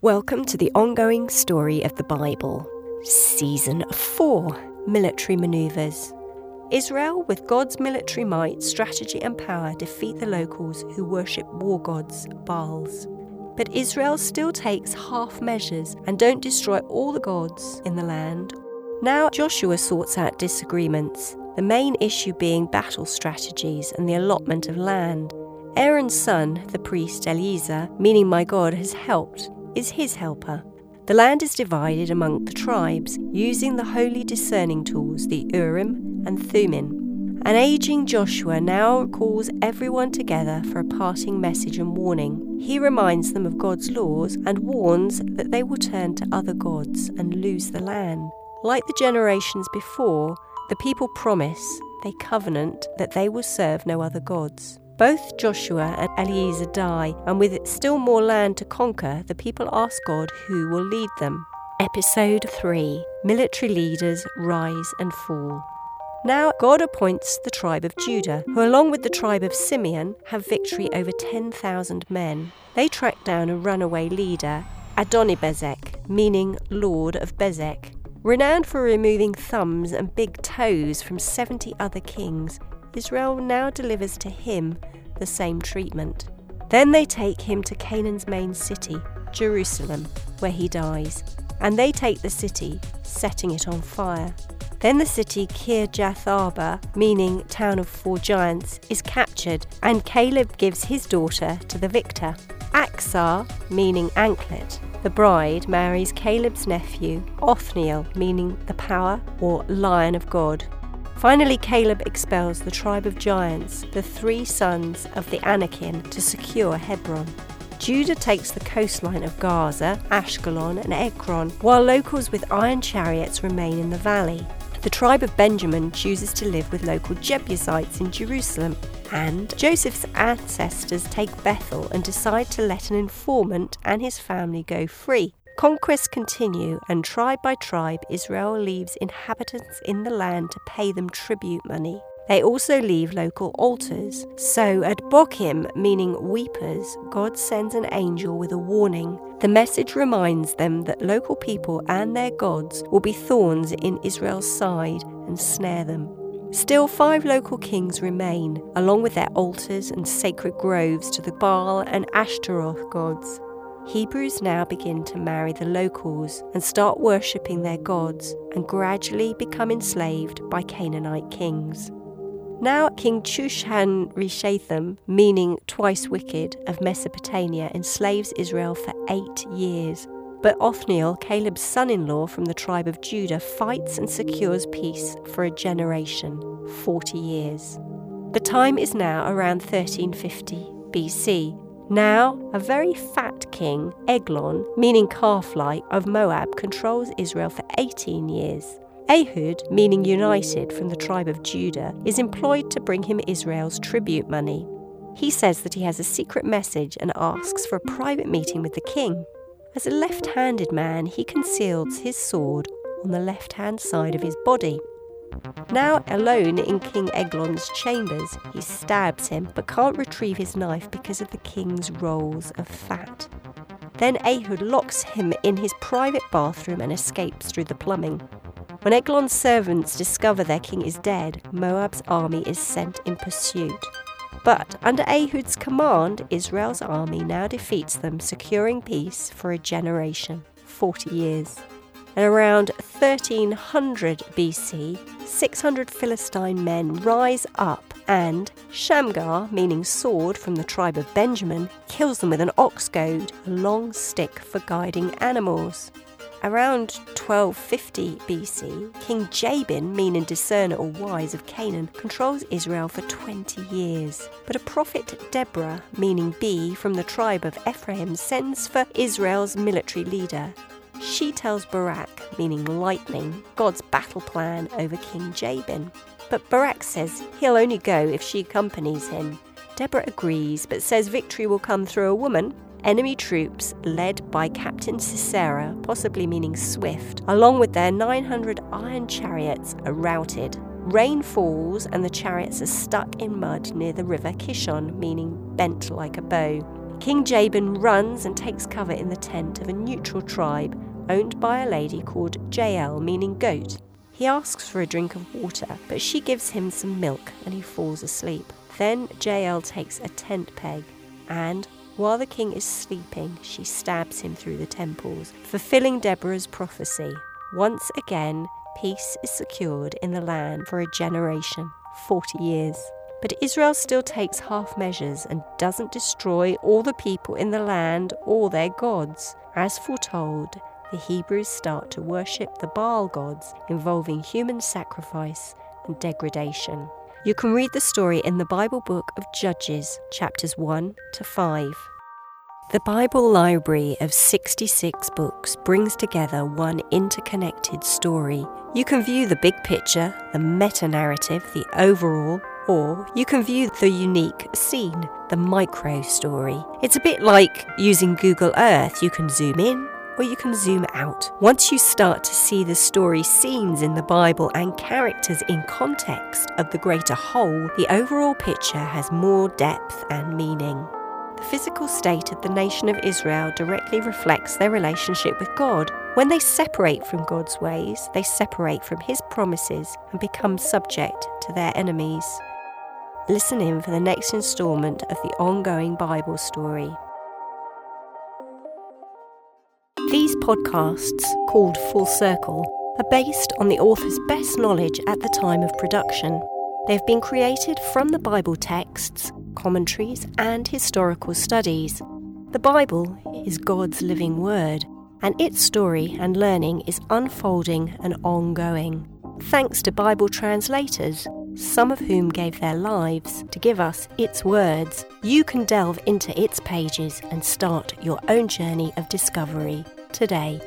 Welcome to the ongoing story of the Bible, Season 4 Military Maneuvers. Israel, with God's military might, strategy, and power, defeat the locals who worship war gods, Baals. But Israel still takes half measures and don't destroy all the gods in the land. Now Joshua sorts out disagreements, the main issue being battle strategies and the allotment of land. Aaron's son, the priest Eleazar, meaning my God has helped, is his helper. The land is divided among the tribes using the holy discerning tools, the Urim and Thummim. An aging Joshua now calls everyone together for a parting message and warning. He reminds them of God's laws and warns that they will turn to other gods and lose the land. Like the generations before, the people promise, they covenant, that they will serve no other gods. Both Joshua and Eleazar die, and with still more land to conquer, the people ask God who will lead them. Episode 3 Military Leaders Rise and Fall. Now, God appoints the tribe of Judah, who, along with the tribe of Simeon, have victory over 10,000 men. They track down a runaway leader, Adonibezek, meaning Lord of Bezek. Renowned for removing thumbs and big toes from 70 other kings, Israel now delivers to him the same treatment. Then they take him to Canaan's main city, Jerusalem, where he dies, and they take the city, setting it on fire. Then the city Kirjath Arba, meaning town of four giants, is captured, and Caleb gives his daughter to the victor. Achsah, meaning anklet, the bride marries Caleb's nephew, Othniel, meaning the power or lion of God. Finally, Caleb expels the tribe of giants, the three sons of the Anakim, to secure Hebron. Judah takes the coastline of Gaza, Ashkelon, and Ekron, while locals with iron chariots remain in the valley. The tribe of Benjamin chooses to live with local Jebusites in Jerusalem, and Joseph's ancestors take Bethel and decide to let an informant and his family go free. Conquests continue, and tribe by tribe, Israel leaves inhabitants in the land to pay them tribute money. They also leave local altars. So at Bochim, meaning weepers, God sends an angel with a warning. The message reminds them that local people and their gods will be thorns in Israel's side and snare them. Still, five local kings remain, along with their altars and sacred groves to the Baal and Ashtaroth gods. Hebrews now begin to marry the locals and start worshipping their gods and gradually become enslaved by Canaanite kings. Now, King Chushan Rishathaim, meaning twice wicked, of Mesopotamia, enslaves Israel for eight years. But Othniel, Caleb's son in law from the tribe of Judah, fights and secures peace for a generation 40 years. The time is now around 1350 BC, now, a very fat king, Eglon, meaning calf like, of Moab, controls Israel for 18 years. Ehud, meaning united from the tribe of Judah, is employed to bring him Israel's tribute money. He says that he has a secret message and asks for a private meeting with the king. As a left handed man, he conceals his sword on the left hand side of his body. Now alone in King Eglon's chambers, he stabs him but can't retrieve his knife because of the king's rolls of fat. Then Ehud locks him in his private bathroom and escapes through the plumbing. When Eglon's servants discover their king is dead, Moab's army is sent in pursuit. But under Ehud's command, Israel's army now defeats them, securing peace for a generation 40 years and around 1300 BC, 600 Philistine men rise up and Shamgar, meaning sword from the tribe of Benjamin, kills them with an ox goad, a long stick for guiding animals. Around 1250 BC, King Jabin, meaning discerner or wise of Canaan, controls Israel for 20 years. But a prophet Deborah, meaning bee, from the tribe of Ephraim, sends for Israel's military leader, she tells Barak, meaning lightning, God's battle plan over King Jabin. But Barak says he'll only go if she accompanies him. Deborah agrees, but says victory will come through a woman. Enemy troops, led by Captain Sisera, possibly meaning swift, along with their 900 iron chariots, are routed. Rain falls, and the chariots are stuck in mud near the river Kishon, meaning bent like a bow. King Jabin runs and takes cover in the tent of a neutral tribe owned by a lady called Jael, meaning goat. He asks for a drink of water, but she gives him some milk and he falls asleep. Then Jael takes a tent peg and, while the king is sleeping, she stabs him through the temples, fulfilling Deborah's prophecy. Once again, peace is secured in the land for a generation 40 years. But Israel still takes half measures and doesn't destroy all the people in the land or their gods. As foretold, the Hebrews start to worship the Baal gods, involving human sacrifice and degradation. You can read the story in the Bible book of Judges, chapters 1 to 5. The Bible library of 66 books brings together one interconnected story. You can view the big picture, the meta narrative, the overall, or you can view the unique scene, the micro story. It's a bit like using Google Earth. You can zoom in or you can zoom out. Once you start to see the story scenes in the Bible and characters in context of the greater whole, the overall picture has more depth and meaning. The physical state of the nation of Israel directly reflects their relationship with God. When they separate from God's ways, they separate from His promises and become subject to their enemies. Listen in for the next instalment of the ongoing Bible story. Podcasts, called Full Circle, are based on the author's best knowledge at the time of production. They have been created from the Bible texts, commentaries, and historical studies. The Bible is God's living word, and its story and learning is unfolding and ongoing. Thanks to Bible translators, some of whom gave their lives to give us its words, you can delve into its pages and start your own journey of discovery today.